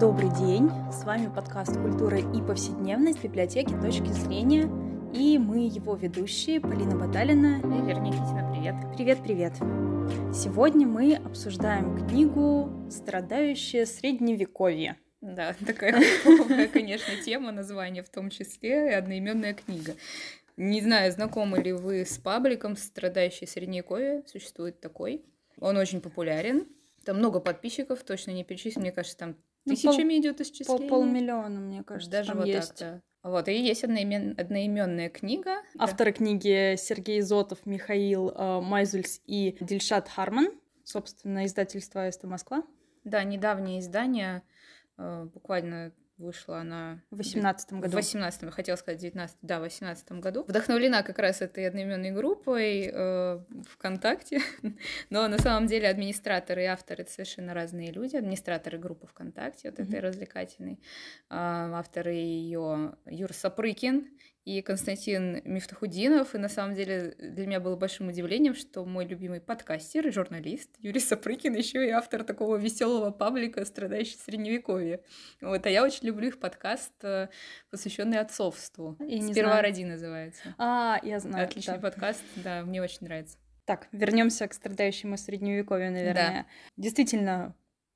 Добрый день! С вами подкаст «Культура и повседневность» библиотеки «Точки зрения». И мы его ведущие Полина Баталина и Вера Никитина. Привет! Привет-привет! Сегодня мы обсуждаем книгу «Страдающее средневековье». Да, такая конечно, тема, название в том числе, и одноименная книга. Не знаю, знакомы ли вы с пабликом «Страдающий средневековье», существует такой. Он очень популярен, там много подписчиков, точно не перечислить, мне кажется, там ну, тысячами пол, идет исчисление. Пол, полмиллиона, мне кажется, Даже вот есть. так, да. Вот, и есть одноимен... одноименная книга. Авторы да. книги Сергей Зотов, Михаил э, Майзульс и Дильшат Харман. Собственно, издательство АСТ Москва. Да, недавнее издание, э, буквально вышла она... В 18 году. В 18 я хотела сказать 19 да, в 18 году. Вдохновлена как раз этой одноименной группой э, ВКонтакте, но на самом деле администраторы и авторы — это совершенно разные люди. Администраторы группы ВКонтакте, вот mm-hmm. этой развлекательной. Э, авторы ее Юр Сапрыкин и Константин Мифтахудинов. И на самом деле для меня было большим удивлением, что мой любимый подкастер и журналист Юрий Сапрыкин еще и автор такого веселого паблика «Страдающий средневековье». Вот, а я очень люблю их подкаст, э, посвященный отцовству. И «Сперва знаю. роди» называется. А, я знаю. Отличный да. подкаст, да, мне очень нравится. Так, вернемся к страдающему средневековью, наверное. Да. Действительно,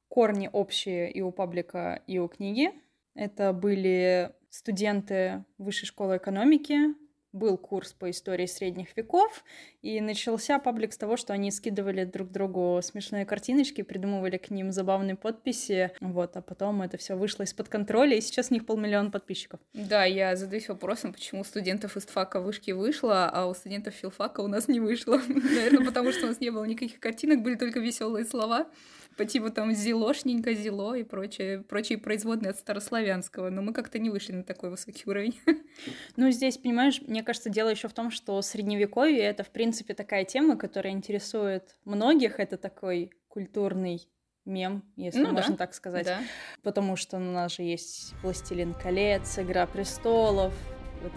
корни общие и у паблика, и у книги. Это были студенты Высшей школы экономики, был курс по истории средних веков, и начался паблик с того, что они скидывали друг другу смешные картиночки, придумывали к ним забавные подписи, вот, а потом это все вышло из-под контроля, и сейчас у них полмиллиона подписчиков. Да, я задаюсь вопросом, почему у студентов из фака вышки вышло, а у студентов филфака у нас не вышло. Наверное, потому что у нас не было никаких картинок, были только веселые слова по типу там зелошненько, зело и прочее, прочие производные от старославянского, но мы как-то не вышли на такой высокий уровень. Ну, здесь, понимаешь, мне кажется, дело еще в том, что средневековье — это, в принципе, такая тема, которая интересует многих, это такой культурный мем, если ну, можно да. так сказать. Да. Потому что у нас же есть «Властелин колец», «Игра престолов»,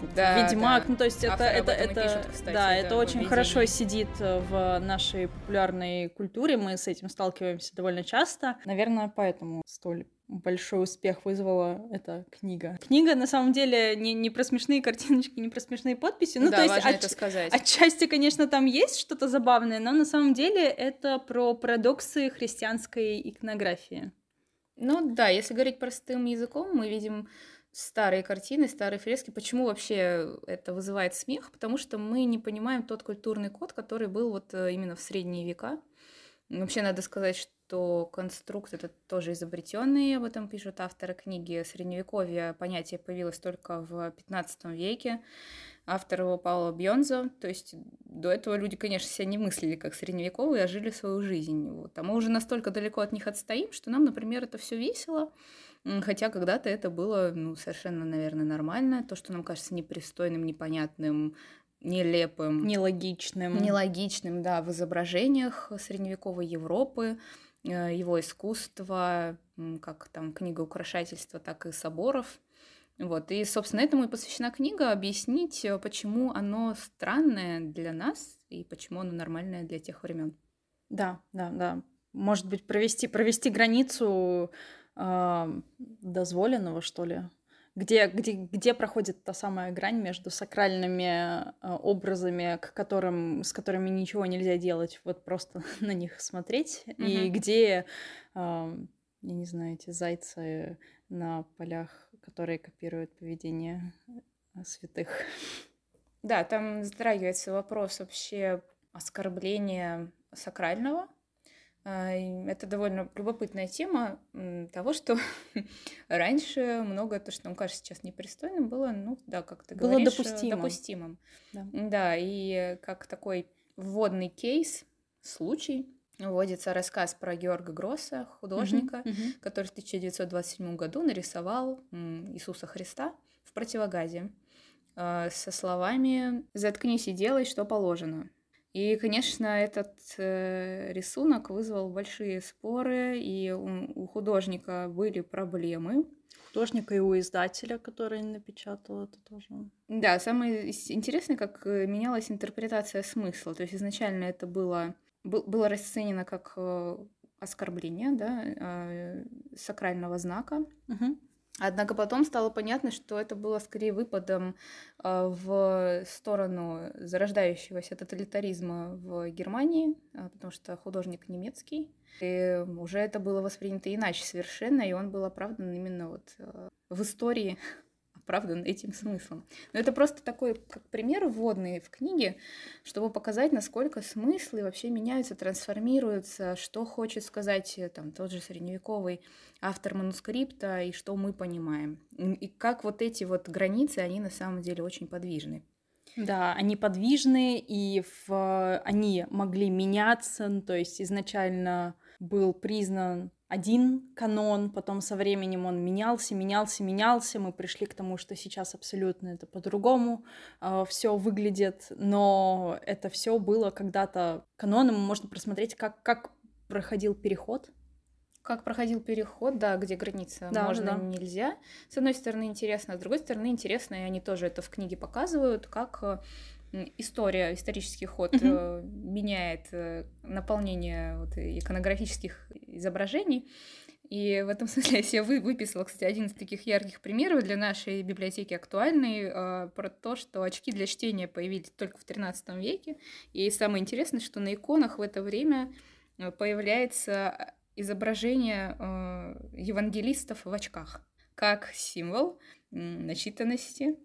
вот да, Ведьмак, да. ну то есть это это это, пишут, кстати, да, это очень хорошо сидит в нашей популярной культуре, мы с этим сталкиваемся довольно часто, наверное, поэтому столь большой успех вызвала эта книга. Книга на самом деле не, не про смешные картиночки, не про смешные подписи. Ну, да, то есть от, это сказать. отчасти, конечно, там есть что-то забавное, но на самом деле это про парадоксы христианской иконографии. Ну да, если говорить простым языком, мы видим старые картины, старые фрески. Почему вообще это вызывает смех? Потому что мы не понимаем тот культурный код, который был вот э, именно в средние века. Вообще надо сказать, что конструкт это тоже изобретенный, об этом пишут авторы книги Средневековье. Понятие появилось только в 15 веке. Автор его Паула Бьонзо. То есть до этого люди, конечно, себя не мыслили как средневековые, а жили свою жизнь. Вот. А мы уже настолько далеко от них отстоим, что нам, например, это все весело. Хотя когда-то это было, ну, совершенно, наверное, нормально. То, что нам кажется непристойным, непонятным, нелепым. Нелогичным. Нелогичным, да, в изображениях средневековой Европы, э, его искусства, как там книга украшательства, так и соборов. Вот, и, собственно, этому и посвящена книга, объяснить, э, почему оно странное для нас и почему оно нормальное для тех времен. Да, да, да. Может быть, провести, провести границу дозволенного, что ли, где, где, где проходит та самая грань между сакральными э, образами, к которым, с которыми ничего нельзя делать, вот просто на них смотреть, mm-hmm. и где, э, я не знаю, эти зайцы на полях, которые копируют поведение э, святых. Да, там затрагивается вопрос вообще оскорбления сакрального, а, это довольно любопытная тема того, что раньше много то, что нам кажется сейчас непристойным, было, ну да, как ты было говоришь, допустимым. допустимым. Да. да, и как такой вводный кейс, случай, вводится рассказ про Георга Гросса, художника, uh-huh, uh-huh. который в 1927 году нарисовал Иисуса Христа в противогазе а, со словами «Заткнись и делай, что положено». И, конечно, этот э, рисунок вызвал большие споры, и у, у художника были проблемы. Художника и у издателя, который напечатал это тоже. Да, самое интересное, как э, менялась интерпретация смысла. То есть изначально это было, было расценено как э, оскорбления, да, э, сакрального знака. Угу. Однако потом стало понятно, что это было скорее выпадом э, в сторону зарождающегося тоталитаризма в Германии, потому что художник немецкий. И уже это было воспринято иначе совершенно, и он был оправдан именно вот в истории оправдан этим смыслом. Но это просто такой, как пример вводный в книге, чтобы показать, насколько смыслы вообще меняются, трансформируются, что хочет сказать э, там тот же средневековый автор манускрипта и что мы понимаем. И как вот эти вот границы, они на самом деле очень подвижны. Да, они подвижны, и в... они могли меняться, ну, то есть изначально был признан один канон, потом со временем он менялся, менялся, менялся. Мы пришли к тому, что сейчас абсолютно это по-другому э, все выглядит, но это все было когда-то каноном. Можно просмотреть, как, как проходил переход. Как проходил переход, да, где граница да, можно, да. нельзя. С одной стороны интересно, с другой стороны интересно, и они тоже это в книге показывают, как э, история, исторический ход mm-hmm. меняет э, наполнение вот, иконографических изображений. И в этом смысле я себе выписала, кстати, один из таких ярких примеров для нашей библиотеки актуальный, э, про то, что очки для чтения появились только в XIII веке. И самое интересное, что на иконах в это время появляется изображение евангелистов в очках как символ начитанности,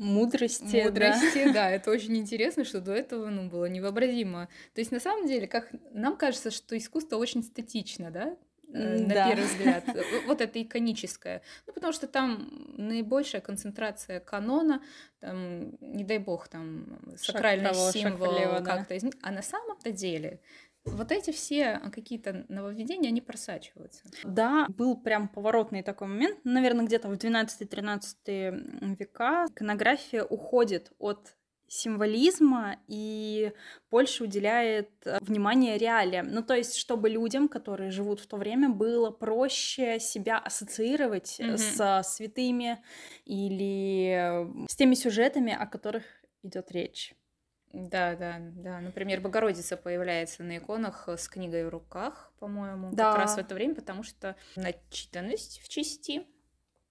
мудрости. Мудрости, да. да, это очень интересно, что до этого ну, было невообразимо. То есть, на самом деле, как нам кажется, что искусство очень статично, да, э, на да. первый взгляд. Вот это иконическое. Ну, потому что там наибольшая концентрация канона, там, не дай бог, там, сакральный шаг символ как-то да. А на самом-то деле вот эти все какие-то нововведения, они просачиваются. Да, был прям поворотный такой момент. Наверное, где-то в 12-13 века иконография уходит от символизма и больше уделяет э, внимание реалиям. Ну, то есть, чтобы людям, которые живут в то время, было проще себя ассоциировать mm-hmm. с святыми или с теми сюжетами, о которых идет речь. Да, да, да. Например, Богородица появляется на иконах с книгой в руках, по-моему, да. как раз в это время, потому что начитанность в части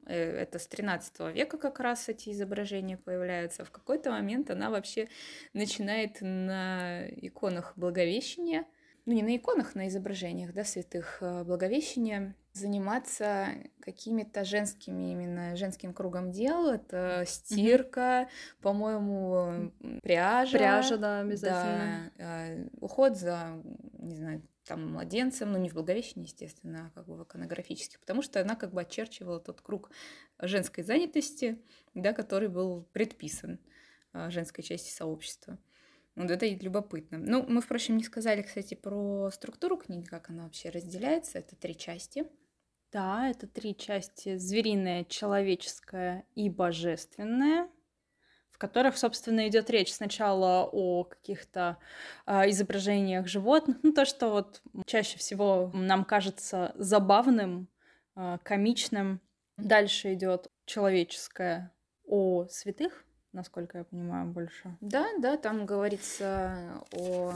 э, это с 13 века как раз эти изображения появляются. В какой-то момент она вообще начинает на иконах Благовещения, ну не на иконах, на изображениях, да, святых э, Благовещения заниматься какими-то женскими, именно женским кругом дел. Это стирка, mm-hmm. по-моему, пряжа. Пряжа, да, обязательно. Да, уход за, не знаю, там, младенцем, ну, не в Благовещении, естественно, а как бы в иконографических, потому что она как бы очерчивала тот круг женской занятости, да, который был предписан а, женской части сообщества. Вот это и любопытно. Ну, мы, впрочем, не сказали, кстати, про структуру книги, как она вообще разделяется. Это три части. Да, это три части: звериная, человеческая и божественная, в которых, собственно, идет речь сначала о каких-то э, изображениях животных, ну то, что вот чаще всего нам кажется забавным, э, комичным. Дальше идет человеческая о святых, насколько я понимаю, больше. Да, да, там говорится о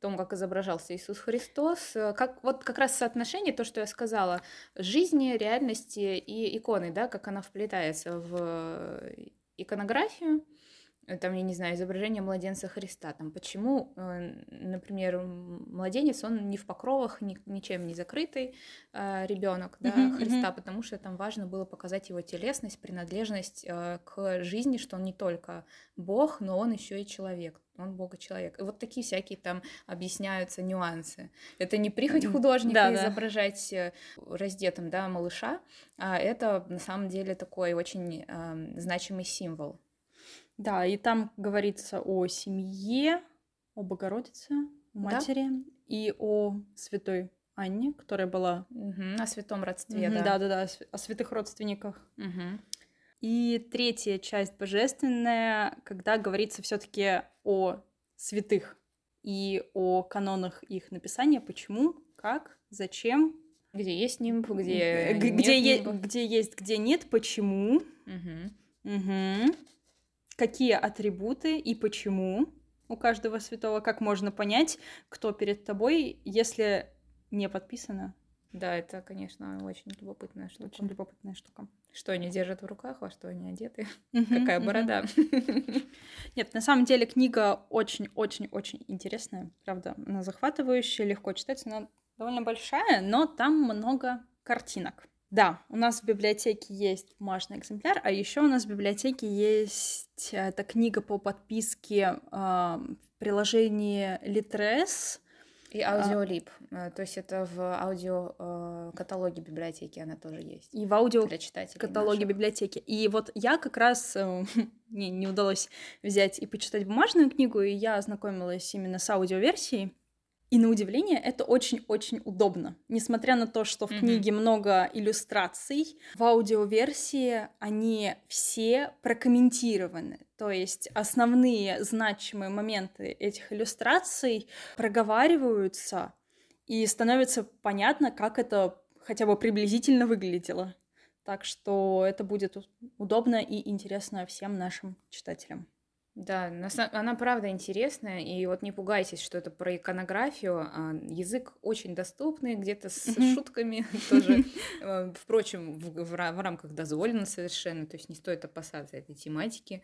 том, как изображался Иисус Христос, э, как вот как раз соотношение, то, что я сказала, жизни, реальности и иконы, да, как она вплетается в иконографию, там, я не знаю, изображение младенца Христа, там, почему, э, например, младенец, он не в покровах, ни, ничем не закрытый э, ребенок, да, uh-huh, Христа, uh-huh. потому что там важно было показать его телесность, принадлежность э, к жизни, что он не только Бог, но он еще и человек, он Бога-человек. И вот такие всякие там объясняются нюансы. Это не прихоть художника да, изображать да. раздетым, да, малыша, а это на самом деле такой очень э, значимый символ. Да, и там говорится о семье, о Богородице, матери да? и о святой Анне, которая была... Угу, о святом родстве, угу, да. Да-да-да, о святых родственниках. Угу. И третья часть божественная, когда говорится все таки о святых и о канонах их написания, почему, как, зачем. Где есть нимб, где, где, нет где, е- где есть, где нет, почему. Угу. Угу какие атрибуты и почему у каждого святого, как можно понять, кто перед тобой, если не подписана. Да, это, конечно, очень любопытная штука. Очень любопытная штука. Что они держат в руках, во что они одеты, какая борода. Нет, на самом деле книга очень-очень-очень интересная, правда, она захватывающая, легко читается, она довольно большая, но там много картинок. Да, у нас в библиотеке есть бумажный экземпляр, а еще у нас в библиотеке есть э, эта книга по подписке э, в приложении Litres. И аудиолип, а, то есть это в аудио э, каталоге библиотеки она тоже есть. И в аудио для каталоге библиотеки. И вот я как раз мне не удалось взять и почитать бумажную книгу, и я ознакомилась именно с аудиоверсией. И на удивление это очень-очень удобно. Несмотря на то, что в mm-hmm. книге много иллюстраций, в аудиоверсии они все прокомментированы. То есть основные значимые моменты этих иллюстраций проговариваются, и становится понятно, как это хотя бы приблизительно выглядело. Так что это будет удобно и интересно всем нашим читателям. Да, она правда интересная, и вот не пугайтесь, что это про иконографию. А язык очень доступный, где-то с шутками тоже, э, впрочем, в, рамках дозволено совершенно, то есть не стоит опасаться этой тематики.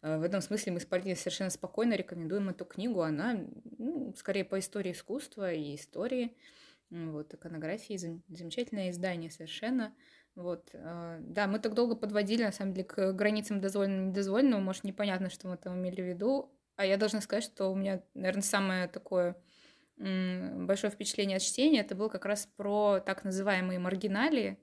Э, в этом смысле мы с Полиной совершенно спокойно рекомендуем эту книгу. Она ну, скорее по истории искусства и истории. Вот, иконографии, замечательное издание совершенно. Вот, э, да, мы так долго подводили, на самом деле, к границам дозволенного и недозволенного, может, непонятно, что мы там имели в виду, а я должна сказать, что у меня, наверное, самое такое большое впечатление от чтения, это было как раз про так называемые маргиналии.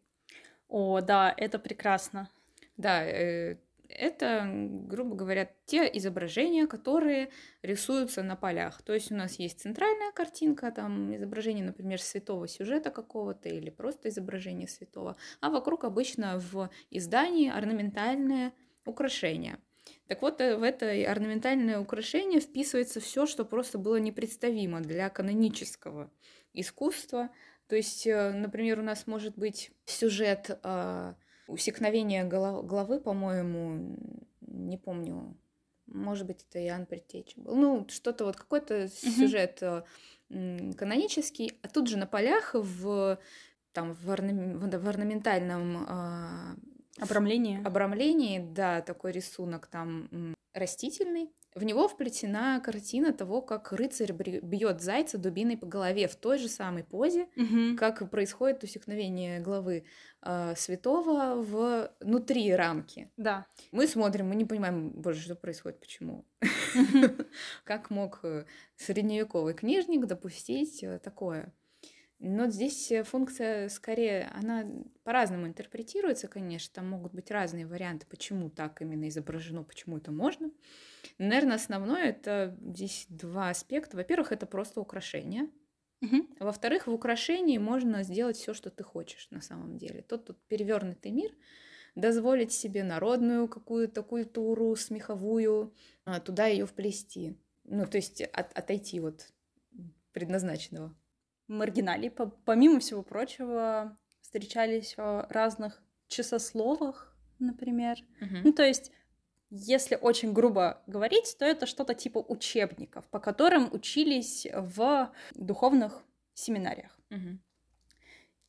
О, да, это прекрасно. Да, э, это, грубо говоря, те изображения, которые рисуются на полях. То есть у нас есть центральная картинка, там изображение, например, святого сюжета какого-то или просто изображение святого, а вокруг обычно в издании орнаментальное украшение. Так вот, э, в это орнаментальное украшение вписывается все, что просто было непредставимо для канонического искусства. То есть, э, например, у нас может быть сюжет а, усекновение главы, по-моему, не помню. Может быть, это Иоанн Предтеча был. Ну, что-то вот, какой-то сюжет э, канонический. А тут же на полях в там в, орнам... в орнаментальном обрамлении. обрамлении, да, такой рисунок там растительный, в него вплетена картина того, как рыцарь бьет зайца дубиной по голове в той же самой позе, угу. как происходит усекновение главы э, святого внутри рамки. Да. Мы смотрим, мы не понимаем, боже, что происходит, почему. Как мог э, средневековый книжник допустить э, такое? Но здесь э, функция скорее, она по-разному интерпретируется, конечно, там могут быть разные варианты, почему так именно изображено, почему это можно. Но, наверное, основное это здесь два аспекта. Во-первых, это просто украшение. Угу. Во-вторых, в украшении можно сделать все, что ты хочешь на самом деле. Тот тут перевернутый мир, дозволить себе народную какую-то культуру, смеховую, а, туда ее вплести. Ну, то есть от, отойти от предназначенного маргиналий, помимо всего прочего, встречались в разных часословах, например. Uh-huh. Ну, то есть, если очень грубо говорить, то это что-то типа учебников, по которым учились в духовных семинариях. Uh-huh.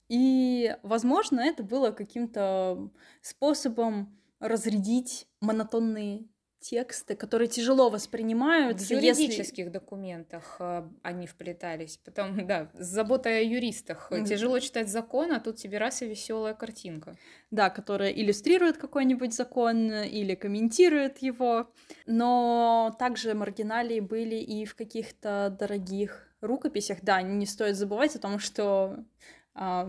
И, возможно, это было каким-то способом разрядить монотонные тексты, которые тяжело воспринимаются. В юридических если... документах э, они вплетались. Потом, да, с заботой о юристах. Mm-hmm. Тяжело читать закон, а тут тебе раз и веселая картинка. Да, которая иллюстрирует какой-нибудь закон или комментирует его. Но также маргиналии были и в каких-то дорогих рукописях. Да, не стоит забывать о том, что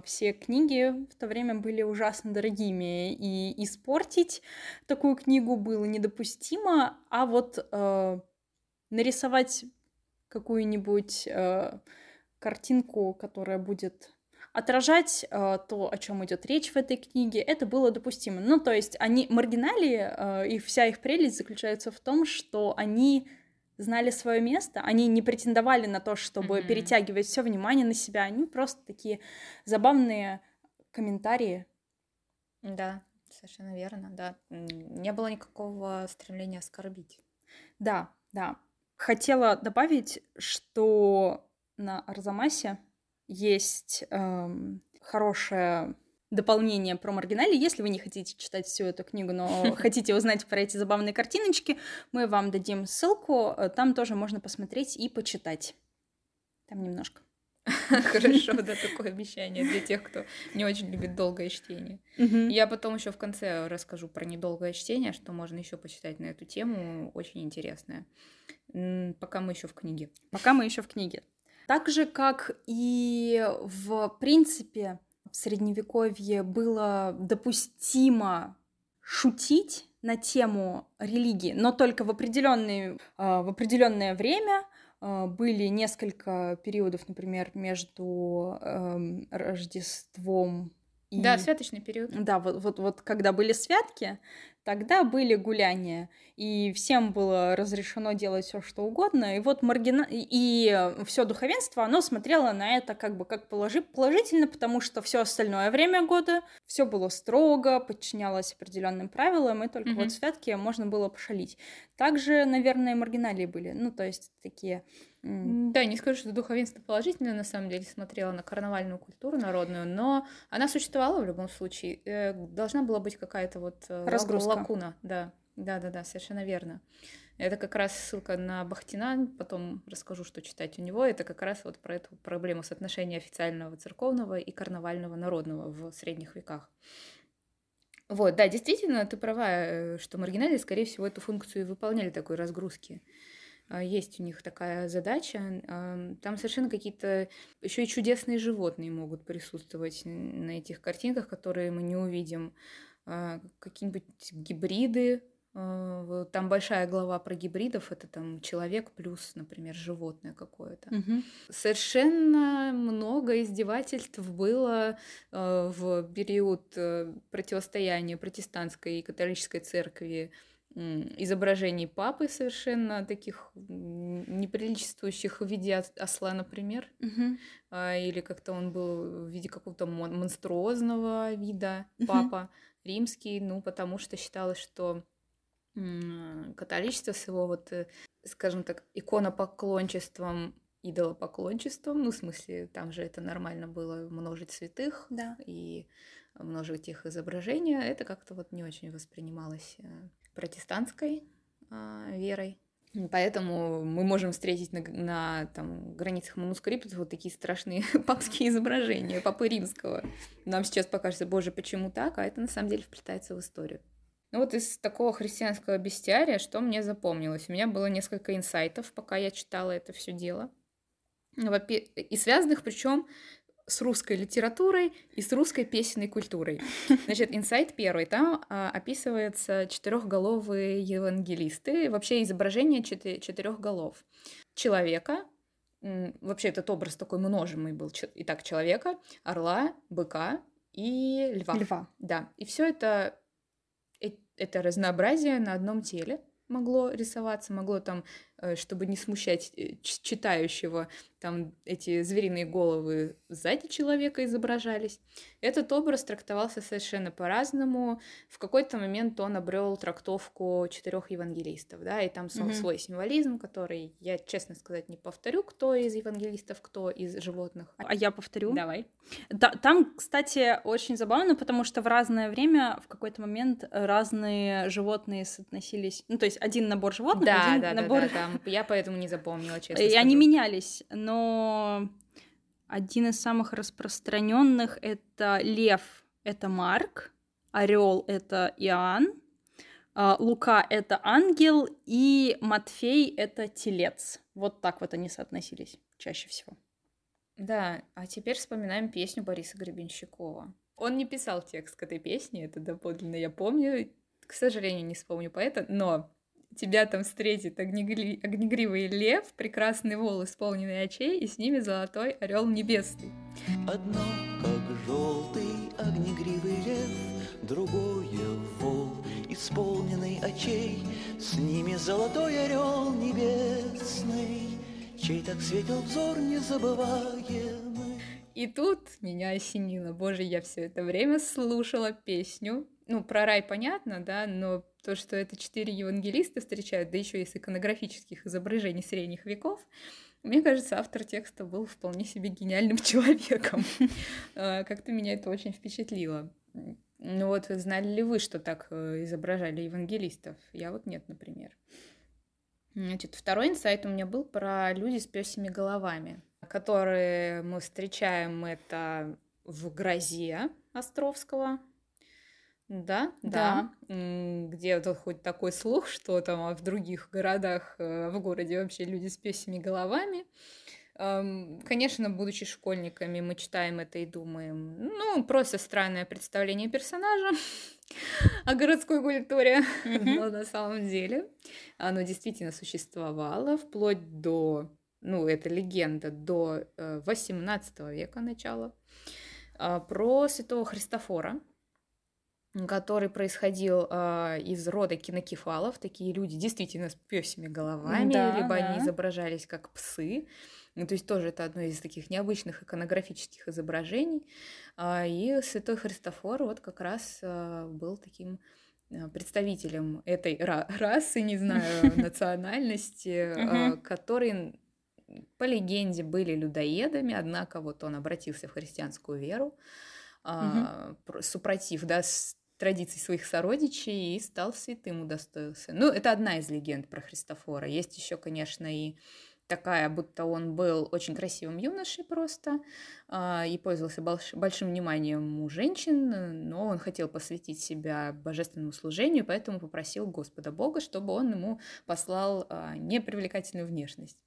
все книги в то время были ужасно дорогими, и испортить такую книгу было недопустимо, а вот э, нарисовать какую-нибудь э, картинку, которая будет отражать э, то, о чем идет речь в этой книге, это было допустимо. Ну, то есть они маргинали, э, и вся их прелесть заключается в том, что они знали свое место, они не претендовали на то, чтобы mm-hmm. перетягивать все внимание на себя, они просто такие забавные комментарии. Да, совершенно верно, да. Не было никакого стремления оскорбить. Да, да. Хотела добавить, что на Арзамасе есть эм, хорошее дополнение про маргинали. Если вы не хотите читать всю эту книгу, но хотите узнать про эти забавные картиночки, мы вам дадим ссылку. Э, там тоже можно посмотреть и почитать. Там немножко. Хорошо, да, такое обещание для тех, кто не очень любит долгое чтение. Я потом еще в конце расскажу про недолгое чтение, что можно еще почитать на эту тему, очень интересное. Пока мы еще в книге. Пока мы еще в книге. Так же, как и в принципе в средневековье было допустимо шутить на тему религии, но только в, определенные, а, в определенное время а, были несколько периодов, например, между эм, Рождеством и... Да, святочный период. Да, вот, вот, вот когда были святки, тогда были гуляния, и всем было разрешено делать все, что угодно. И вот маргина... и все духовенство, оно смотрело на это как бы как положительно, потому что все остальное время года все было строго, подчинялось определенным правилам, и только mm-hmm. вот святки можно было пошалить. Также, наверное, маргиналии были, ну, то есть такие да, не скажу, что духовенство положительно, на самом деле, смотрело на карнавальную культуру народную, но она существовала в любом случае. Э, должна была быть какая-то вот э, Разгрузка. Лакуна. Да, да, да, да, совершенно верно. Это как раз ссылка на Бахтина, потом расскажу, что читать у него. Это как раз вот про эту проблему соотношения официального церковного и карнавального народного в средних веках. Вот, да, действительно, ты права, э, что маргинали, скорее всего, эту функцию выполняли такой разгрузки. А, есть у них такая задача. Там совершенно какие-то еще и чудесные животные могут присутствовать на этих картинках, которые мы не увидим. А, какие-нибудь гибриды. А, там большая глава про гибридов. Это там человек плюс, например, животное какое-то. Угу. Совершенно много издевательств было в период э, противостояния протестантской и католической церкви изображений папы совершенно таких неприличествующих в виде осла, например, угу. или как-то он был в виде какого-то монструозного вида папа угу. Римский, ну потому что считалось, что католичество с его вот, э, скажем так, иконопоклончеством идолопоклончеством, ну, в смысле, там же это нормально было множить святых да. и множить их изображения, это как-то вот не очень воспринималось э, протестантской э, верой. Поэтому мы можем встретить на, на там, границах манускриптов вот такие страшные папские изображения папы римского. Нам сейчас покажется, боже, почему так, а это на самом деле вплетается в историю. Ну вот из такого христианского бестиария, что мне запомнилось? У меня было несколько инсайтов, пока я читала это все дело. И связанных причем с русской литературой и с русской песенной культурой. Значит, инсайт первый. Там а, описываются четырехголовые евангелисты, вообще изображение четырех голов. Человека, вообще этот образ такой множимый был. Итак, человека, орла, быка и льва. Льва. Да. И все это, э, это разнообразие на одном теле могло рисоваться, могло там, э, чтобы не смущать э, читающего, там эти звериные головы сзади человека изображались. Этот образ трактовался совершенно по-разному. В какой-то момент он обрел трактовку четырех евангелистов, да, и там mm-hmm. свой символизм, который я, честно сказать, не повторю, кто из евангелистов, кто из животных. А я повторю. Давай. Да, там, кстати, очень забавно, потому что в разное время, в какой-то момент разные животные соотносились. Ну, то есть один набор животных, да, один да, набор... Да, да, да, я поэтому не запомнила, честно. И они менялись, но но один из самых распространенных это лев, это Марк, орел это Иоанн, а, Лука это ангел и Матфей это телец. Вот так вот они соотносились чаще всего. Да, а теперь вспоминаем песню Бориса Гребенщикова. Он не писал текст к этой песне, это доподлинно я помню. К сожалению, не вспомню поэта, но тебя там встретит огнегри... огнегривый лев, прекрасный вол, исполненный очей, и с ними золотой орел небесный. Одно, как желтый огнегривый лев, другое вол, исполненный очей, с ними золотой орел небесный, чей так светил взор незабываемый. И тут меня осенило. Боже, я все это время слушала песню. Ну, про рай понятно, да, но то, что это четыре евангелиста встречают, да еще из иконографических изображений средних веков, Мне кажется, автор текста был вполне себе гениальным человеком. А, как-то меня это очень впечатлило. Ну вот, знали ли вы, что так э, изображали евангелистов? Я вот нет, например. Значит, второй инсайт у меня был про люди с пёсими головами, которые мы встречаем это в грозе Островского, да, да, да. Где тут хоть такой слух, что там в других городах, э, в городе вообще люди с песями головами. Конечно, будучи школьниками, мы читаем это и думаем, ну, просто странное представление персонажа о городской культуре, но на самом деле оно действительно существовало вплоть до, ну, это легенда, до 18 э, века начала, а, про святого Христофора, который происходил э, из рода кинокефалов. Такие люди действительно с пёсими головами, да, либо да. они изображались как псы. Ну, то есть тоже это одно из таких необычных иконографических изображений. Э, и святой Христофор вот как раз э, был таким представителем этой расы, не знаю, национальности, которые по легенде были людоедами, однако вот он обратился в христианскую веру, угу. супротив, да, традиций своих сородичей и стал святым удостоился. Ну, это одна из легенд про Христофора. Есть еще, конечно, и такая, будто он был очень красивым юношей просто э, и пользовался больш- большим вниманием у женщин, но он хотел посвятить себя божественному служению, поэтому попросил Господа Бога, чтобы он ему послал э, непривлекательную внешность.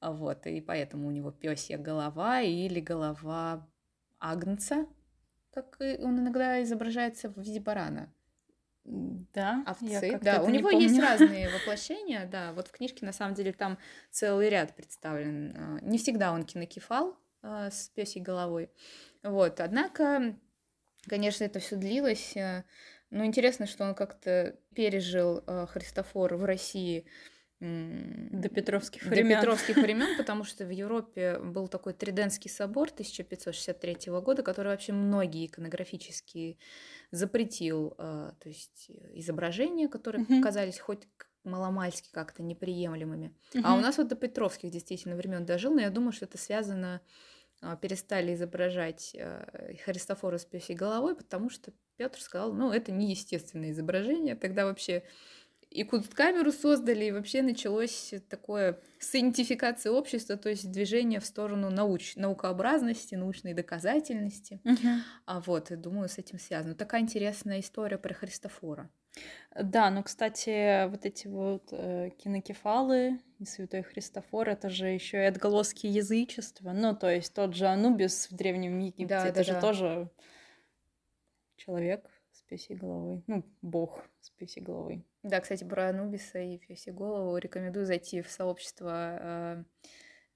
Вот, и поэтому у него пёсья голова или голова агнца, как он иногда изображается в виде барана. Да, овцы. Да, у него помню. есть разные воплощения, да. Вот в книжке на самом деле там целый ряд представлен. А, не всегда он кинокефал а, с пёсей головой. Вот, однако, конечно, это все длилось. Э, но интересно, что он как-то пережил а, Христофор в России до Петровских времен. До Петровских времен, потому что в Европе был такой Триденский собор 1563 года, который вообще многие иконографические запретил, э, то есть изображения, которые угу. казались хоть маломальски как-то неприемлемыми. Угу. А у нас вот до Петровских действительно времен дожил, но я думаю, что это связано э, перестали изображать э, Христофора с пёсей головой, потому что Петр сказал, ну, это неестественное изображение, тогда вообще и камеру создали, и вообще началось такое сciентификация общества, то есть движение в сторону науч, наукообразности, научной доказательности. Угу. А вот, и думаю, с этим связано. Такая интересная история про Христофора. Да, ну, кстати, вот эти вот э, кинокефалы и Святой Христофор, это же еще и отголоски язычества. Ну, то есть тот же Анубис в Древнем Египте, да, это да, же да. тоже человек с пёсей головой. Ну, бог с пёсей головой. Да, кстати, про Анубиса и голову рекомендую зайти в сообщество э,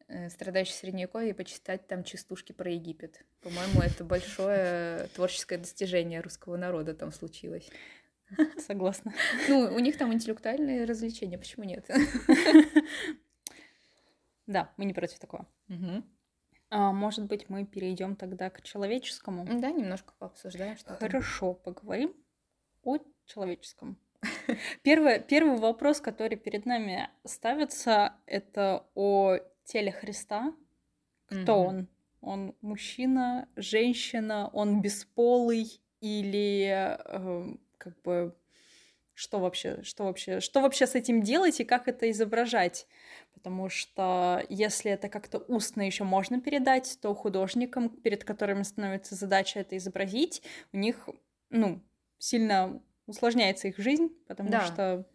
э, страдающих средневековья и почитать там частушки про Египет. По-моему, это большое творческое достижение русского народа там случилось. Согласна. Ну, у них там интеллектуальные развлечения, почему нет? Да, мы не против такого. А, может быть, мы перейдем тогда к человеческому? Да, немножко пообсуждаем что Хорошо, поговорим о человеческом. Первый, первый вопрос, который перед нами ставится, это о теле Христа. Кто mm-hmm. он? Он мужчина, женщина, он бесполый или э, как бы что вообще, что вообще, что вообще с этим делать и как это изображать? Потому что если это как-то устно еще можно передать, то художникам, перед которыми становится задача это изобразить, у них, ну, сильно усложняется их жизнь, потому да. что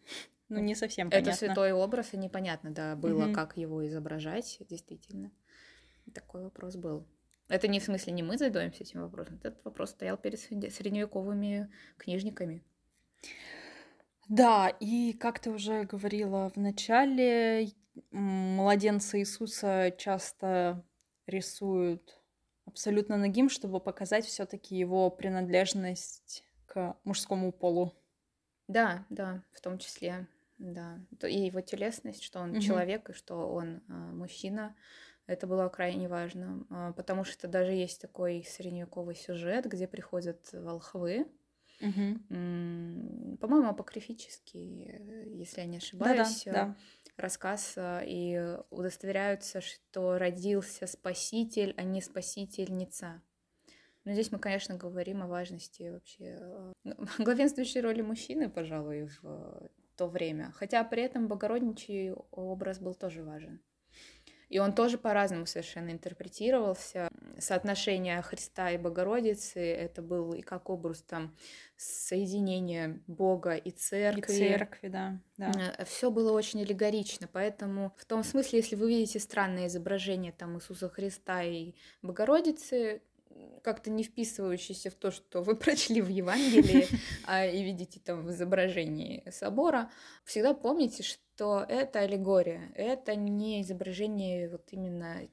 ну, не совсем понятно. Это святой образ, и непонятно, да, было, угу. как его изображать, действительно. Такой вопрос был. Это не в смысле не мы задаемся этим вопросом, этот вопрос стоял перед средневековыми книжниками. Да, и как ты уже говорила в начале, младенца Иисуса часто рисуют абсолютно нагим, чтобы показать все-таки его принадлежность к мужскому полу. Да, да, в том числе, да. И его телесность, что он угу. человек и что он э, мужчина, это было крайне важно, э, потому что даже есть такой средневековый сюжет, где приходят волхвы, угу. по-моему, апокрифический, если я не ошибаюсь, да, да, да. рассказ э, и удостоверяются, что родился спаситель, а не спасительница. Но здесь мы, конечно, говорим о важности вообще э, главенствующей роли мужчины, пожалуй, в то время. Хотя при этом Богородничий образ был тоже важен. И он тоже по-разному совершенно интерпретировался. Соотношение Христа и Богородицы это был и как образ там соединения Бога и церкви. И церкви, да. да. Э, Все было очень аллегорично, поэтому в том смысле, если вы видите странное изображение там Иисуса Христа и Богородицы, как-то не вписывающийся в то, что вы прочли в Евангелии а, и видите там в изображении собора, всегда помните, что это аллегория, это не изображение вот именно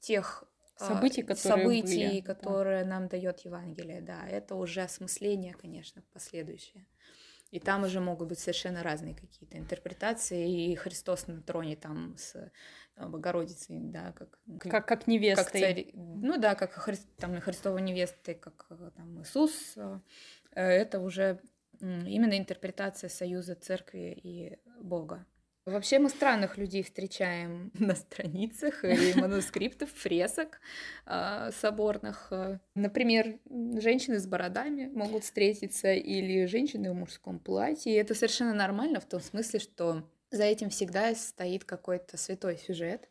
тех а, событий, которые, событий, были, которые да. нам дает Евангелие, да, это уже осмысление, конечно, последующее. И там уже могут быть совершенно разные какие-то интерпретации. И Христос на троне там с э, Богородицей, да, как... Как, как невестой. Как царь, ну да, как Хри, там, Христова невесты, как э, там Иисус. Э, это уже именно интерпретация союза церкви и Бога. Вообще мы странных людей встречаем на страницах и манускриптов, фресок э, соборных. Например, женщины с бородами могут встретиться или женщины в мужском платье. И это совершенно нормально в том смысле, что за этим всегда стоит какой-то святой сюжет.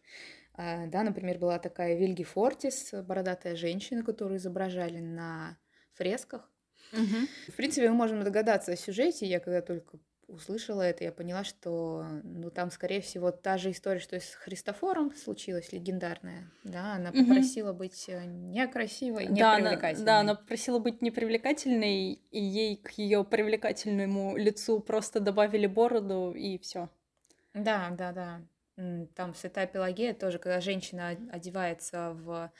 Э, да, например, была такая Вильги Фортис, бородатая женщина, которую изображали на фресках. Угу. В принципе, мы можем догадаться о сюжете. Я когда только услышала это, я поняла, что ну там, скорее всего, та же история, что и с Христофором случилась, легендарная. Да, она попросила угу. быть э, некрасивой, да, непривлекательной. Она, да, она попросила быть непривлекательной, и ей к ее привлекательному лицу просто добавили бороду, и все. Да, да, да. Там святая Пелагея тоже, когда женщина одевается в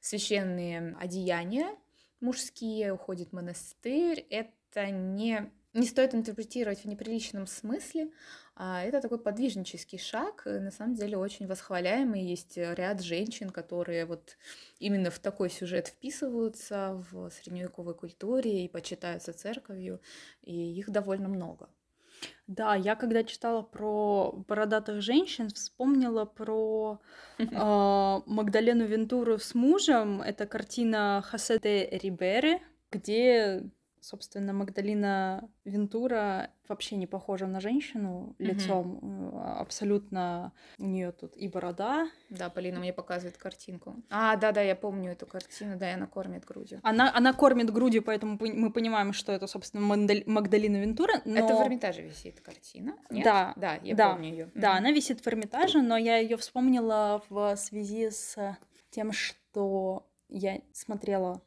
священные одеяния мужские, уходит в монастырь, это не не стоит интерпретировать в неприличном смысле. А это такой подвижнический шаг, на самом деле очень восхваляемый. Есть ряд женщин, которые вот именно в такой сюжет вписываются в средневековой культуре и почитаются церковью, и их довольно много. Да, я когда читала про бородатых женщин, вспомнила про э, Магдалену Вентуру с мужем. Это картина Хосе де Риберы, где Собственно, Магдалина Вентура вообще не похожа на женщину лицом. Mm-hmm. Абсолютно у нее тут и борода. Да, Полина мне показывает картинку. А, да, да, я помню эту картину, да, и она кормит грудью. Она, она кормит грудью, поэтому мы понимаем, что это, собственно, Магдалина Вентура. Но... Это в Эрмитаже висит картина. Нет? Да, да, я да, помню ее. Да, mm-hmm. она висит в Эрмитаже, но я ее вспомнила в связи с тем, что я смотрела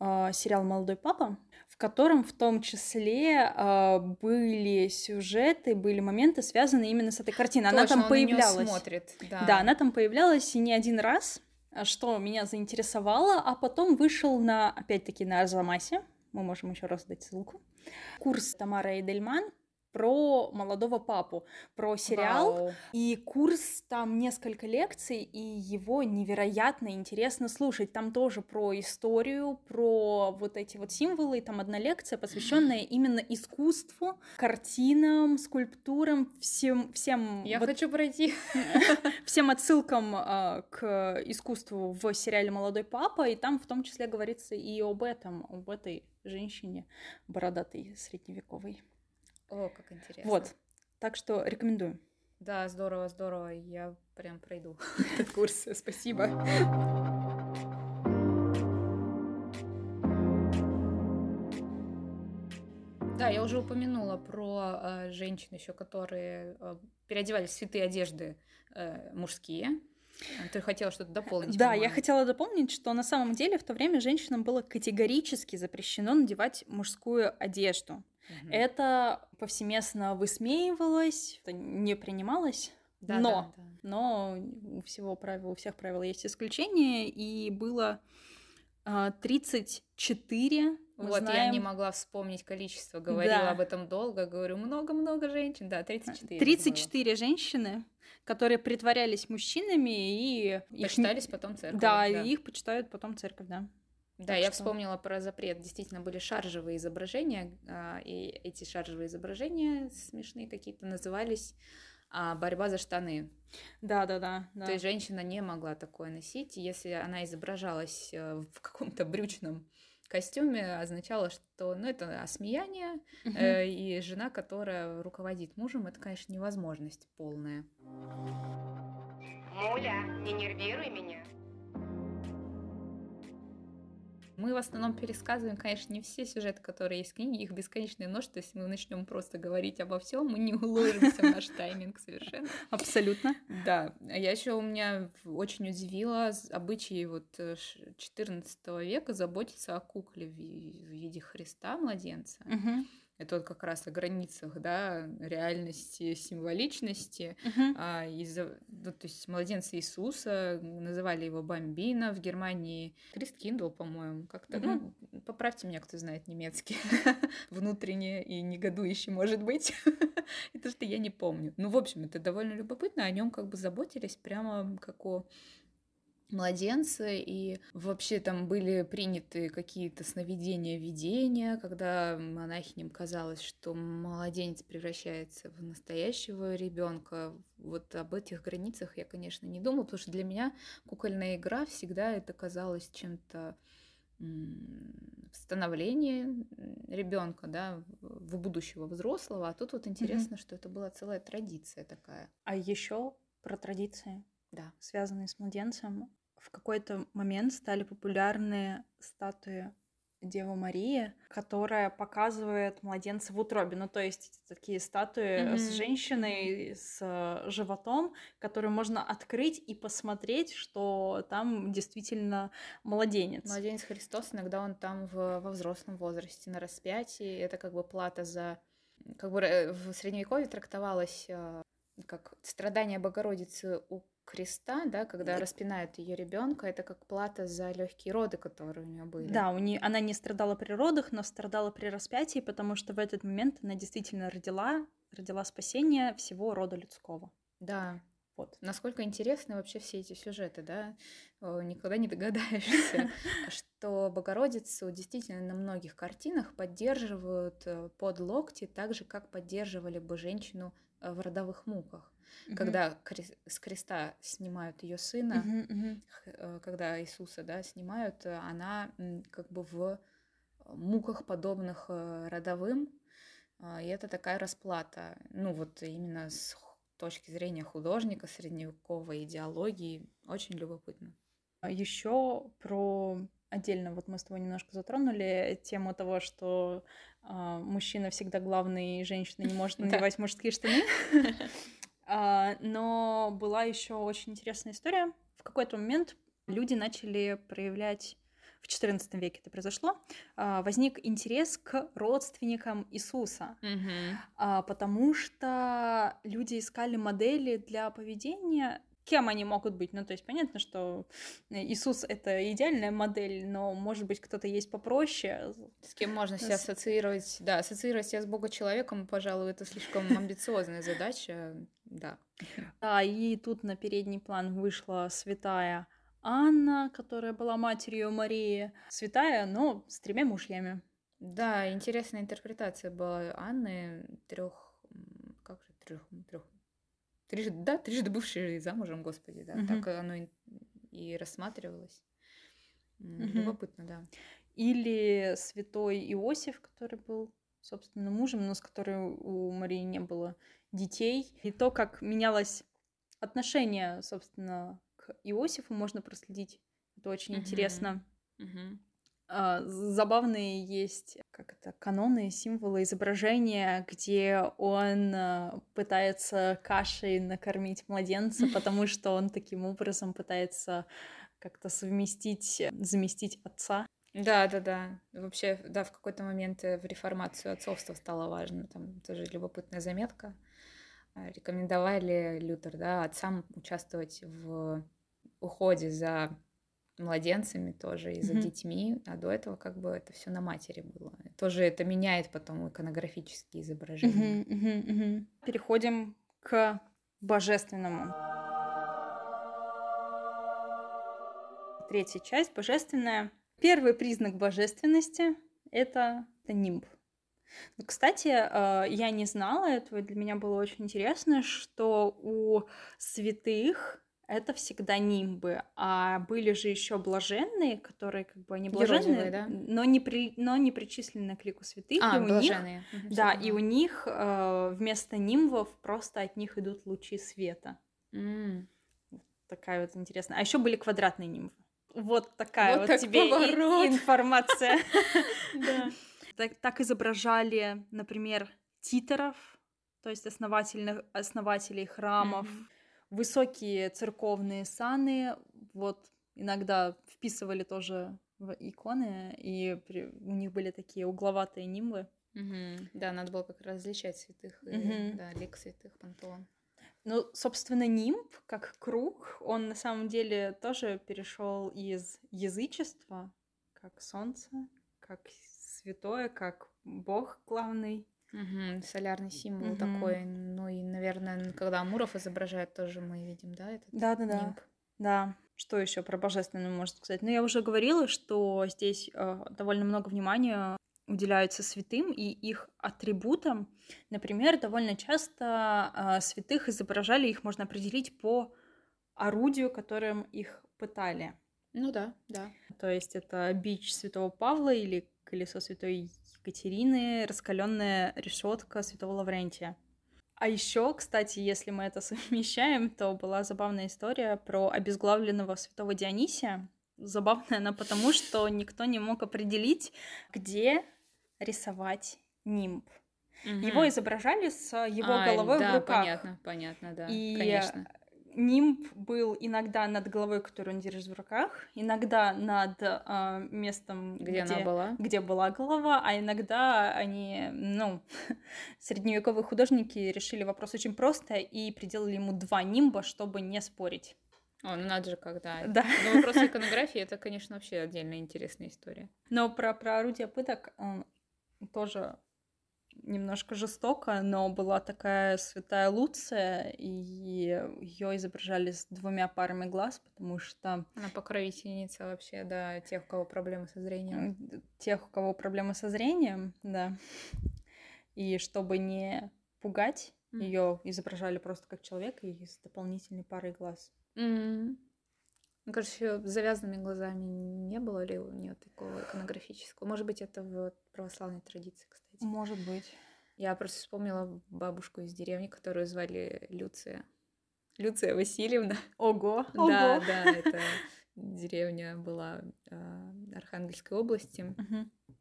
э, сериал Молодой папа в котором в том числе э, были сюжеты, были моменты, связанные именно с этой картиной. Точно, она там он появлялась. смотрит, да. да, она там появлялась и не один раз, что меня заинтересовало, а потом вышел на, опять-таки, на Арзамасе, мы можем еще раз дать ссылку, курс Тамара Эдельман, про молодого папу, про сериал. Вау. И курс там несколько лекций, и его невероятно интересно слушать. Там тоже про историю, про вот эти вот символы. И там одна лекция, посвященная именно искусству, картинам, скульптурам, всем... всем Я вот, хочу пройти. Всем отсылкам э, к искусству в сериале «Молодой папа», и там в том числе говорится и об этом, об этой женщине бородатой средневековой. О, как интересно. Вот. Так что рекомендую. Да, здорово, здорово. Я прям пройду этот курс. Спасибо. Да, я уже упомянула про э, женщин еще, которые э, переодевались в святые одежды э, мужские. Ты хотела что-то дополнить? Да, я хотела дополнить, что на самом деле в то время женщинам было категорически запрещено надевать мужскую одежду. Угу. Это повсеместно высмеивалось, это не принималось. Да, но, да, да. но у всего правил, у всех правил есть исключения, и было а, 34 мы вот знаем... я не могла вспомнить количество, говорила да. об этом долго, говорю, много-много женщин, да, 34. 34 женщины, которые притворялись мужчинами и... Почитались их... потом церковь. Да, да, и их почитают потом церковь, да. Да, так я что... вспомнила про запрет. Действительно, были шаржевые изображения, а, и эти шаржевые изображения смешные какие-то назывались а борьба за штаны. Да, да, да, да. То есть женщина не могла такое носить, если она изображалась э, в каком-то брючном костюме, означало, что ну, это осмеяние, угу. э, и жена, которая руководит мужем, это, конечно, невозможность полная. Муля, не нервируй меня. Мы в основном пересказываем, конечно, не все сюжеты, которые есть в книге, их бесконечное множество. Если мы начнем просто говорить обо всем, мы не уложимся в наш тайминг совершенно. Абсолютно. Да. Я еще у меня очень удивила обычаи вот 14 э, века заботиться о кукле в виде Христа, младенца. Угу. Это вот как раз о границах, да, реальности, символичности. Uh-huh. А, из-за, ну, то есть младенца Иисуса называли его Бомбина в Германии. Christkindl, по-моему, как-то. Uh-huh. Ну, поправьте меня, кто знает немецкий. Внутренне и негодующий, может быть. это что я не помню. Ну, в общем, это довольно любопытно. О нем как бы заботились прямо как о младенцы, и вообще там были приняты какие-то сновидения, видения, когда монахиням казалось, что младенец превращается в настоящего ребенка. Вот об этих границах я, конечно, не думала, потому что для меня кукольная игра всегда это казалось чем-то становление ребенка, да, в будущего взрослого, а тут вот интересно, mm-hmm. что это была целая традиция такая. А еще про традиции да. связанные с младенцем, в какой-то момент стали популярны статуи Девы Марии, которая показывает младенца в утробе. Ну, то есть такие статуи mm-hmm. с женщиной, с э, животом, которые можно открыть и посмотреть, что там действительно младенец. Младенец Христос, иногда он там в, во взрослом возрасте, на распятии. Это как бы плата за... Как бы э, в Средневековье трактовалось э, как страдание Богородицы у креста, да, когда распинают ее ребенка, это как плата за легкие роды, которые у нее были. Да, у нее она не страдала при родах, но страдала при распятии, потому что в этот момент она действительно родила, родила спасение всего рода людского. Да. Вот. Насколько интересны вообще все эти сюжеты, да? Никогда не догадаешься, что Богородицу действительно на многих картинах поддерживают э, под локти, так же, как поддерживали бы женщину э, в родовых муках. Угу. Когда с креста снимают ее сына, угу, угу. когда Иисуса, да, снимают, э, она как бы в муках подобных э, родовым, а, и это такая расплата. Ну вот именно с точки зрения художника средневековой идеологии очень любопытно. А Еще про отдельно, вот мы с тобой немножко затронули тему того, что э, мужчина всегда главный, и женщина не может надевать мужские штаны. А, но была еще очень интересная история. В какой-то момент люди начали проявлять в XIV веке это произошло, а, возник интерес к родственникам Иисуса, mm-hmm. потому что люди искали модели для поведения кем они могут быть. Ну, то есть понятно, что Иисус — это идеальная модель, но, может быть, кто-то есть попроще. С кем можно себя ассоциировать? Да, ассоциировать себя с Бога-человеком, пожалуй, это слишком амбициозная задача, да. Да, и тут на передний план вышла святая Анна, которая была матерью Марии. Святая, но с тремя мужьями. Да, интересная интерпретация была Анны трех, как же трех, трех Трижды, да, трижды бывший замужем, господи, да. Угу. Так оно и, и рассматривалось. Угу. Любопытно, да. Или святой Иосиф, который был, собственно, мужем, но с которым у Марии не было детей. И то, как менялось отношение, собственно, к Иосифу, можно проследить. Это очень угу. интересно. Угу. А, забавные есть как это, каноны, символы, изображения, где он а, пытается кашей накормить младенца, потому что он таким образом пытается как-то совместить, заместить отца. Да, да, да. Вообще, да, в какой-то момент э, в реформацию отцовства стало важно. Там тоже любопытная заметка. А, рекомендовали Лютер, да, отцам участвовать в уходе за младенцами тоже и за mm-hmm. детьми, а до этого как бы это все на матери было. Тоже это меняет потом иконографические изображения. Mm-hmm, mm-hmm, mm-hmm. Переходим к божественному. Третья часть божественная. Первый признак божественности это, это нимб. Кстати, э, я не знала этого, для меня было очень интересно, что у святых это всегда нимбы, а были же еще блаженные, которые как бы не блаженные, да? но не при, но не причислены к лику святых. А, и у блаженные. Них, угу, да, и у них э, вместо нимбов просто от них идут лучи света. Mm. Такая вот интересная. А еще были квадратные нимбы. Вот такая вот, вот тебе и, информация. Так, изображали, например, титеров, то есть основателей храмов, mm-hmm высокие церковные саны, вот иногда вписывали тоже в иконы, и при... у них были такие угловатые нимбы. Угу. Да, надо было как раз различать святых, угу. и, да, лик святых, пантеон. Ну, собственно, нимб, как круг, он на самом деле тоже перешел из язычества, как солнце, как святое, как бог главный, Угу, солярный символ угу. такой. Ну и, наверное, когда Амуров изображает, тоже мы видим, да, этот да, да, да. Да. Что еще про божественную можно сказать? Ну, я уже говорила, что здесь э, довольно много внимания уделяются святым и их атрибутам. Например, довольно часто э, святых изображали, их можно определить по орудию, которым их пытали. Ну да, да. То есть это бич святого Павла или колесо святой Екатерины, раскаленная решетка Святого Лаврентия. А еще, кстати, если мы это совмещаем, то была забавная история про обезглавленного святого Дионисия. Забавная она потому, что никто не мог определить, где рисовать нимб. Угу. Его изображали с его а, головой да, в руках. Понятно, понятно, да. И конечно нимб был иногда над головой, которую он держит в руках, иногда над э, местом, где, где она была, где была голова, а иногда они, ну, средневековые художники решили вопрос очень просто и приделали ему два нимба, чтобы не спорить. О, ну надо же, когда. Да. Но вопрос иконографии это, конечно, вообще отдельная интересная история. Но про, про орудие пыток э, тоже немножко жестоко, но была такая святая Луция, и ее изображали с двумя парами глаз, потому что... Она покровительница вообще, да, тех, у кого проблемы со зрением. Тех, у кого проблемы со зрением, да. И чтобы не пугать, mm. ее изображали просто как человека и с дополнительной парой глаз. Mm. Ну, короче, с завязанными глазами не было ли у нее такого иконографического? Может быть, это в православной традиции, кстати. Может быть. Я просто вспомнила бабушку из деревни, которую звали Люция. Люция Васильевна. Ого! Да, ого. да, это деревня была э, Архангельской области. Угу.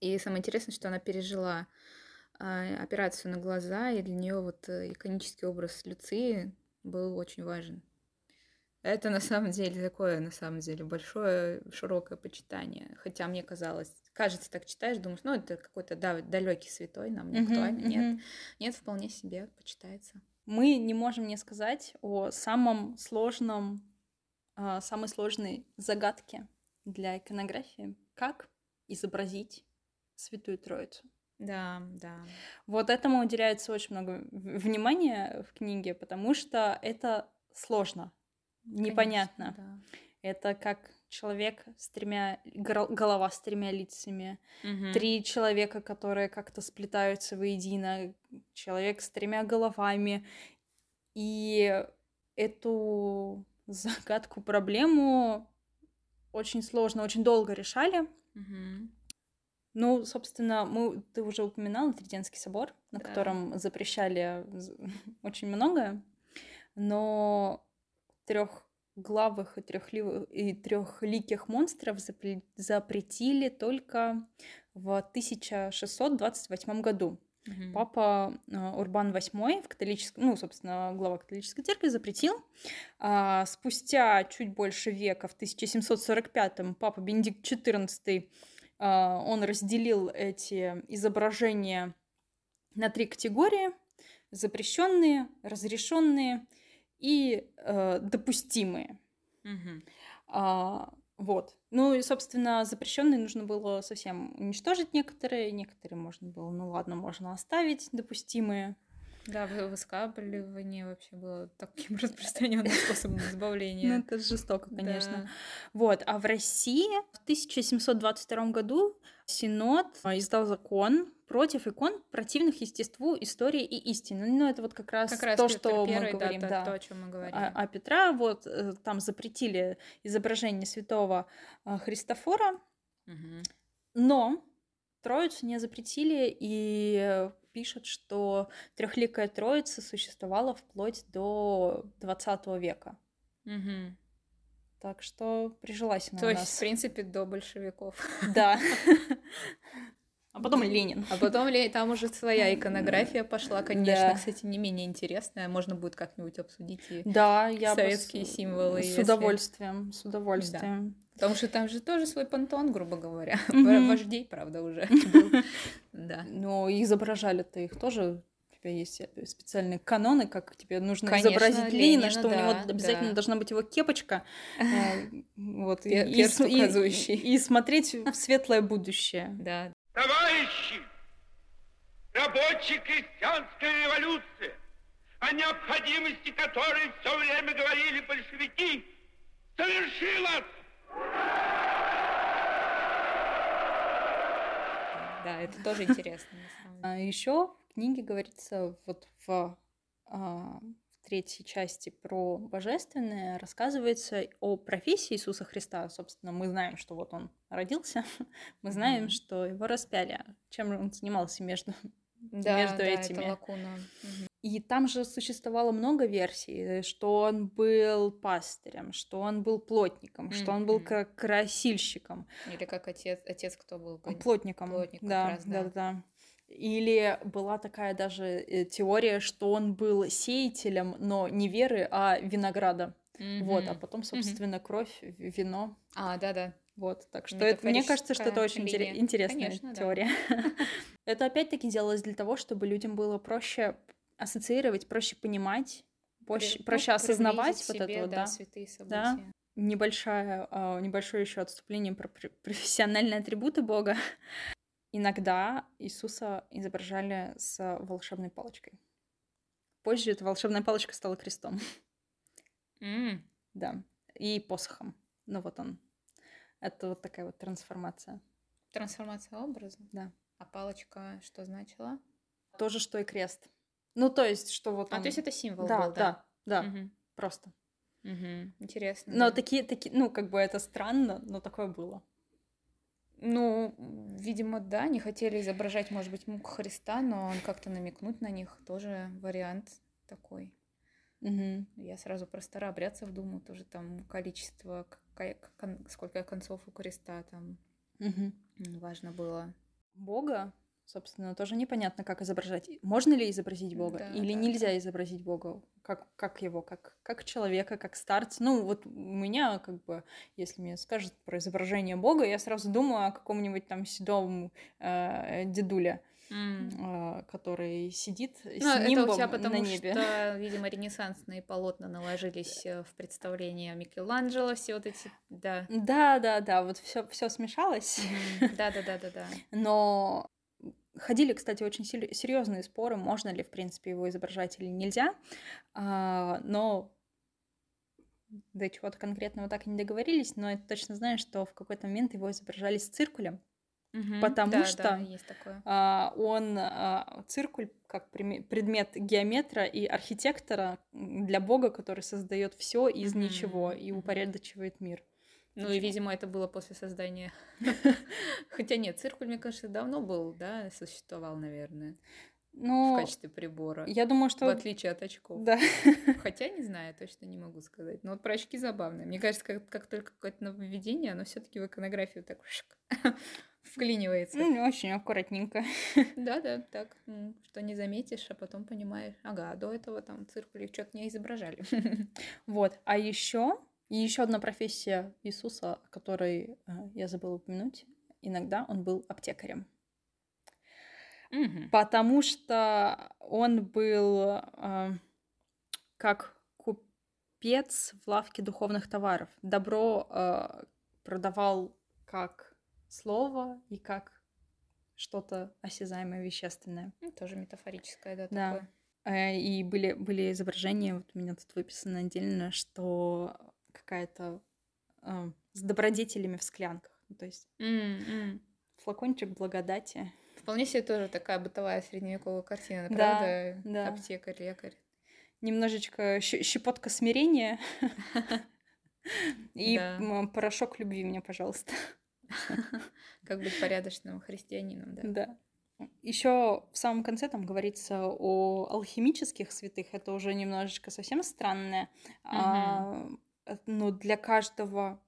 И самое интересное, что она пережила э, операцию на глаза, и для нее вот э, иконический образ Люции был очень важен. Это на самом деле такое, на самом деле, большое, широкое почитание. Хотя мне казалось, кажется, так читаешь, думаешь, ну, это какой-то да, далекий святой, нам не актуально. Uh-huh, Нет, нет, вполне себе почитается. Мы не можем не сказать о самом сложном, э, самой сложной загадке для иконографии. Как изобразить Святую Троицу? Да, да. Вот этому уделяется очень много внимания в книге, потому что это сложно непонятно. Конечно, да. Это как человек с тремя голова с тремя лицами, угу. три человека, которые как-то сплетаются воедино, человек с тремя головами. И эту загадку, проблему очень сложно, очень долго решали. Угу. Ну, собственно, мы, ты уже упоминала Триденский собор, на да. котором запрещали очень многое, но трехглавых и, трехливых, и трехликих монстров запретили только в 1628 году. Угу. Папа э, Урбан VIII в католическом, ну, собственно, глава католической церкви запретил. А, спустя чуть больше века, в 1745-м, папа Бенедикт XIV, а, он разделил эти изображения на три категории. Запрещенные, разрешенные и э, допустимые. Угу. А, вот. Ну и, собственно, запрещенные нужно было совсем уничтожить некоторые, некоторые можно было, ну ладно, можно оставить допустимые. Да, выскабливание вообще было таким распространенным способом избавления. Ну, это жестоко, конечно. Вот, а в России в 1722 году Синод издал закон против икон, противных естеству, истории и истины. Ну, это вот как раз, как раз то, Петр что первый, мы говорим. Да, да. То, о чем мы говорим. А, а Петра вот э, там запретили изображение святого э, Христофора, угу. но Троицу не запретили и пишут, что трехликая Троица существовала вплоть до 20 века. Угу. Так что прижилась она То есть, нас. в принципе, до большевиков. Да. А потом Ленин. А потом там уже своя иконография пошла, конечно, да. кстати, не менее интересная. Можно будет как-нибудь обсудить и да, я советские с... символы. С если... удовольствием, с удовольствием. Да. Потому что там же тоже свой пантон, грубо говоря. Вождей, правда, уже. Да. Но изображали-то их тоже тебя есть э, специальные каноны, как тебе нужно Конечно, изобразить Ленина, Ленина что да, у него обязательно да. должна быть его кепочка, э, вот, и, и, и, и смотреть в светлое будущее. Да. Товарищи, рабочая крестьянская революция, о необходимости которой все время говорили большевики, совершилась! Да, это тоже интересно. А еще книге говорится вот в, а, в третьей части про божественное, рассказывается о профессии Иисуса Христа. Собственно, мы знаем, что вот он родился, мы знаем, mm-hmm. что его распяли. Чем он занимался между, да, между да, этими? Это лакуна. Mm-hmm. И там же существовало много версий, что он был пастырем, что он был плотником, mm-hmm. что он был как красильщиком. Или как отец, отец кто был? Плотником. Плотник, да, раз, да, да, да. Или была такая даже э, теория, что он был сеятелем, но не веры, а винограда. Mm-hmm. Вот, а потом, собственно, mm-hmm. кровь, вино. А, да-да. Вот, так что это, мне кажется, что это очень линия. интересная Конечно, теория. Да. это опять-таки делалось для того, чтобы людям было проще ассоциировать, проще понимать, проще, При, проще ну, осознавать вот себе, это вот, да, да. святые события. Да? Небольшое, небольшое еще отступление про профессиональные атрибуты Бога. Иногда Иисуса изображали с волшебной палочкой. Позже эта волшебная палочка стала крестом. Mm. Да. И посохом. Ну вот он. Это вот такая вот трансформация. Трансформация образа? Да. А палочка что значила? То же, что и крест. Ну, то есть, что вот он... А, то есть это символ да, был, да? Да, да, угу. просто. Угу. Интересно. Но да. такие, такие, ну, как бы это странно, но такое было. Ну, видимо, да, не хотели изображать, может быть, мук Христа, но он как-то намекнуть на них тоже вариант такой. Угу. Я сразу про старообрядцев думаю, тоже там количество, сколько концов у креста там угу. важно было. Бога собственно, тоже непонятно, как изображать. Можно ли изобразить Бога да, или да, нельзя да. изобразить Бога? Как, как его, как, как человека, как старца? Ну, вот у меня, как бы, если мне скажут про изображение Бога, я сразу думаю о каком-нибудь там седом э, дедуле. Mm. который сидит ну, с нимбом это у тебя потому на небе. что, видимо, ренессансные полотна наложились э, в представление Микеланджело, все вот эти, да. Да, да, да, вот все, все смешалось. Да, да, да, да, да. Но Ходили, кстати, очень серьезные споры, можно ли, в принципе, его изображать или нельзя, а, но до чего-то конкретного так и не договорились, но я точно знаю, что в какой-то момент его изображали с циркулем, угу, потому да, что да, есть такое. А, он а, циркуль как предмет геометра и архитектора для Бога, который создает все из угу, ничего и упорядочивает мир. Ну и, видимо, это было после создания. Хотя нет, циркуль, мне кажется, давно был, да, существовал, наверное. Ну, в качестве прибора. Я думаю, что... В отличие от очков. Да. Хотя не знаю, точно не могу сказать. Но вот про очки забавно. Мне кажется, как, как только какое-то нововведение, оно все таки в иконографию так вклинивается. Ну, очень аккуратненько. Да-да, так, что не заметишь, а потом понимаешь, ага, до этого там циркули что-то не изображали. Вот, а еще и еще одна профессия Иисуса, о которой э, я забыла упомянуть, иногда он был аптекарем. Угу. Потому что он был э, как купец в лавке духовных товаров. Добро э, продавал как слово и как что-то осязаемое, вещественное. Ну, тоже метафорическое, да, да. такое. Э, и были, были изображения, вот у меня тут выписано отдельно, что какая-то э, с добродетелями в склянках. Ну, то есть mm-hmm. флакончик благодати. Вполне себе тоже такая бытовая средневековая картина, правда? Да. Аптекарь, лекарь. Немножечко щепотка смирения и порошок любви мне, пожалуйста. Как быть порядочным христианином, да? Да. Еще в самом конце там говорится о алхимических святых. Это уже немножечко совсем странное. Угу. А, но для каждого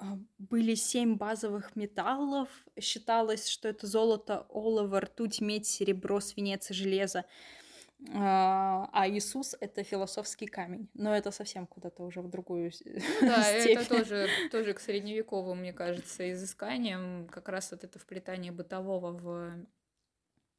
а, были семь базовых металлов. Считалось, что это золото, олово, ртуть, медь, серебро, свинец и железо. А, а Иисус — это философский камень. Но это совсем куда-то уже в другую ну, Да, это тоже, тоже к средневековым, мне кажется, изысканиям. Как раз вот это вплетание бытового в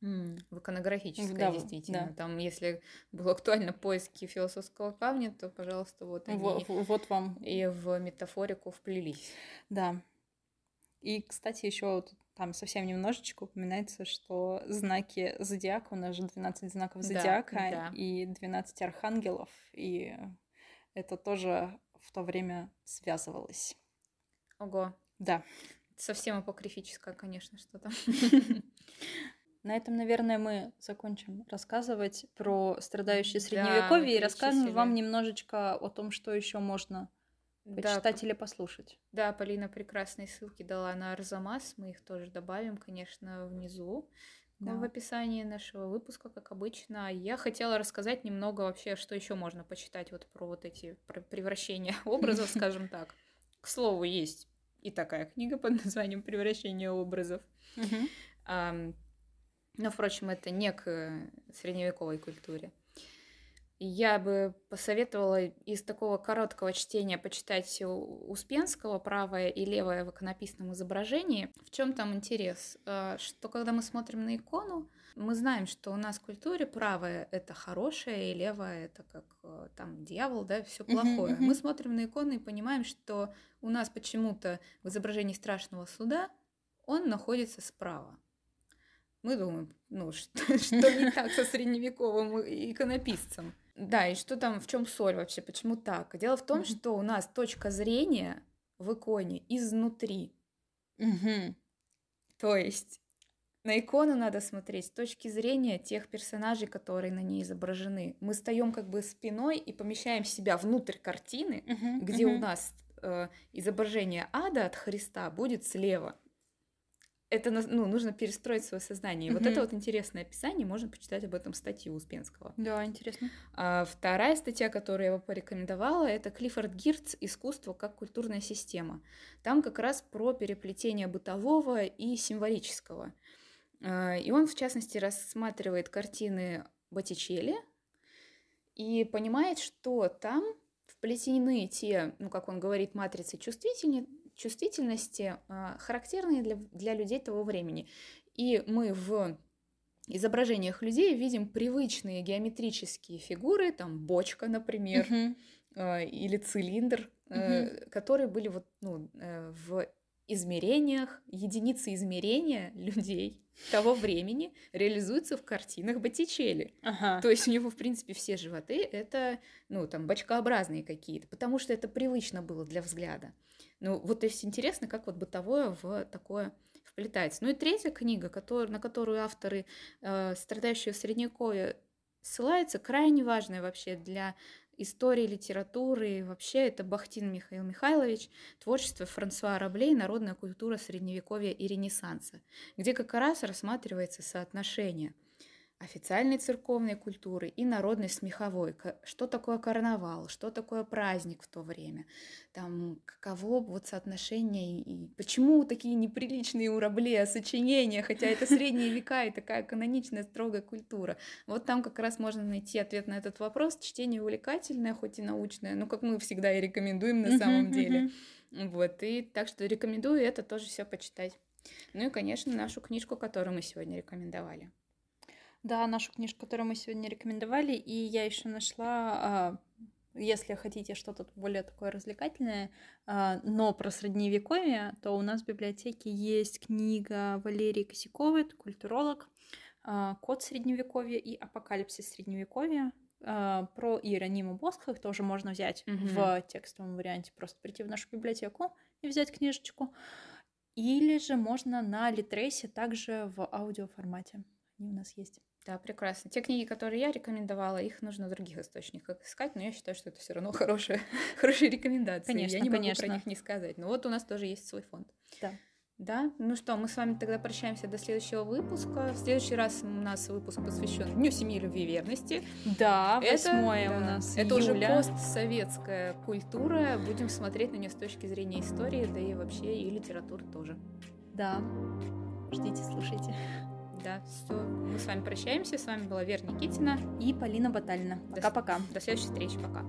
в иконографическое, да, действительно. Да. Там, если было актуально поиски философского камня, то, пожалуйста, вот они. Вот, вот вам. И в метафорику вплелись. Да. И, кстати, еще там совсем немножечко упоминается, что знаки зодиака, у нас же 12 знаков зодиака да, да. и 12 архангелов, и это тоже в то время связывалось. Ого. Да. Совсем апокрифическое, конечно, что-то. На этом, наверное, мы закончим рассказывать про страдающие средневековье да, и расскажем вам немножечко о том, что еще можно почитать да, или послушать. Да, Полина прекрасные ссылки дала на Арзамас. Мы их тоже добавим, конечно, внизу да. в описании нашего выпуска, как обычно. Я хотела рассказать немного вообще, что еще можно почитать вот про вот эти про превращения образов, скажем так. К слову, есть и такая книга под названием «Превращение образов». Но, впрочем, это не к э, средневековой культуре. Я бы посоветовала из такого короткого чтения почитать Успенского «Правое и левое в иконописном изображении». В чем там интерес? Э, что когда мы смотрим на икону, мы знаем, что у нас в культуре правое — это хорошее, и левое — это как э, там дьявол, да, все плохое. Мы смотрим на икону и понимаем, что у нас почему-то в изображении страшного суда он находится справа мы думаем, ну, что, что не так со средневековым иконописцем. Да, и что там, в чем соль вообще, почему так? Дело в том, что у нас точка зрения в иконе изнутри. То есть на икону надо смотреть с точки зрения тех персонажей, которые на ней изображены. Мы встаем как бы спиной и помещаем себя внутрь картины, где у нас э, изображение ада от Христа будет слева это ну, нужно перестроить свое сознание. Mm-hmm. Вот это вот интересное описание, можно почитать об этом статью Успенского. Да, интересно. А, вторая статья, которую я его порекомендовала, это Клиффорд Гирц «Искусство как культурная система». Там как раз про переплетение бытового и символического. А, и он, в частности, рассматривает картины Боттичелли и понимает, что там вплетены те, ну, как он говорит, матрицы чувствительности, чувствительности, а, характерные для, для людей того времени. И мы в изображениях людей видим привычные геометрические фигуры, там бочка, например, uh-huh. или цилиндр, uh-huh. которые были вот, ну, э, в измерениях, единицы измерения людей того времени реализуются в картинах Боттичелли. Ага. То есть у него, в принципе, все животы — это, ну, там, бочкообразные какие-то, потому что это привычно было для взгляда. Ну, вот то есть интересно, как вот бытовое в такое вплетается. Ну и третья книга, который, на которую авторы, э, страдающие в Средневековье, ссылаются, крайне важная вообще для истории, литературы, и вообще это Бахтин Михаил Михайлович, творчество Франсуа Раблей, народная культура Средневековья и Ренессанса, где как раз рассматривается соотношение – официальной церковной культуры и народной смеховой. Что такое карнавал, что такое праздник в то время, там каково вот соотношение и почему такие неприличные у Рабле сочинения, хотя это средние века и такая каноничная строгая культура. Вот там как раз можно найти ответ на этот вопрос. Чтение увлекательное, хоть и научное, но как мы всегда и рекомендуем на самом деле. Вот, и так что рекомендую это тоже все почитать. Ну и, конечно, нашу книжку, которую мы сегодня рекомендовали. Да, нашу книжку, которую мы сегодня рекомендовали, и я еще нашла, а, если хотите что-то более такое развлекательное, а, но про средневековье, то у нас в библиотеке есть книга Валерии Косяковой, это культуролог, а, «Код средневековья» и «Апокалипсис средневековья». Про Иеронима Босха тоже можно взять mm-hmm. в текстовом варианте, просто прийти в нашу библиотеку и взять книжечку. Или же можно на Литресе также в аудиоформате. Они у нас есть. Да, прекрасно. Те книги, которые я рекомендовала, их нужно в других источниках искать, но я считаю, что это все равно хорошие, хорошие рекомендации. Конечно, я не конечно. могу про них не сказать. Но вот у нас тоже есть свой фонд. Да. Да, ну что, мы с вами тогда прощаемся до следующего выпуска. В следующий раз у нас выпуск посвящен Дню семьи, любви и верности. Да, восьмое это, у нас Это июля. уже постсоветская культура. Будем смотреть на нее с точки зрения истории, да и вообще и литературы тоже. Да. Ждите, слушайте. Да, все. Мы с вами прощаемся. С вами была Вера Никитина. И Полина Баталина. До с- Пока-пока. До следующей встречи. Пока.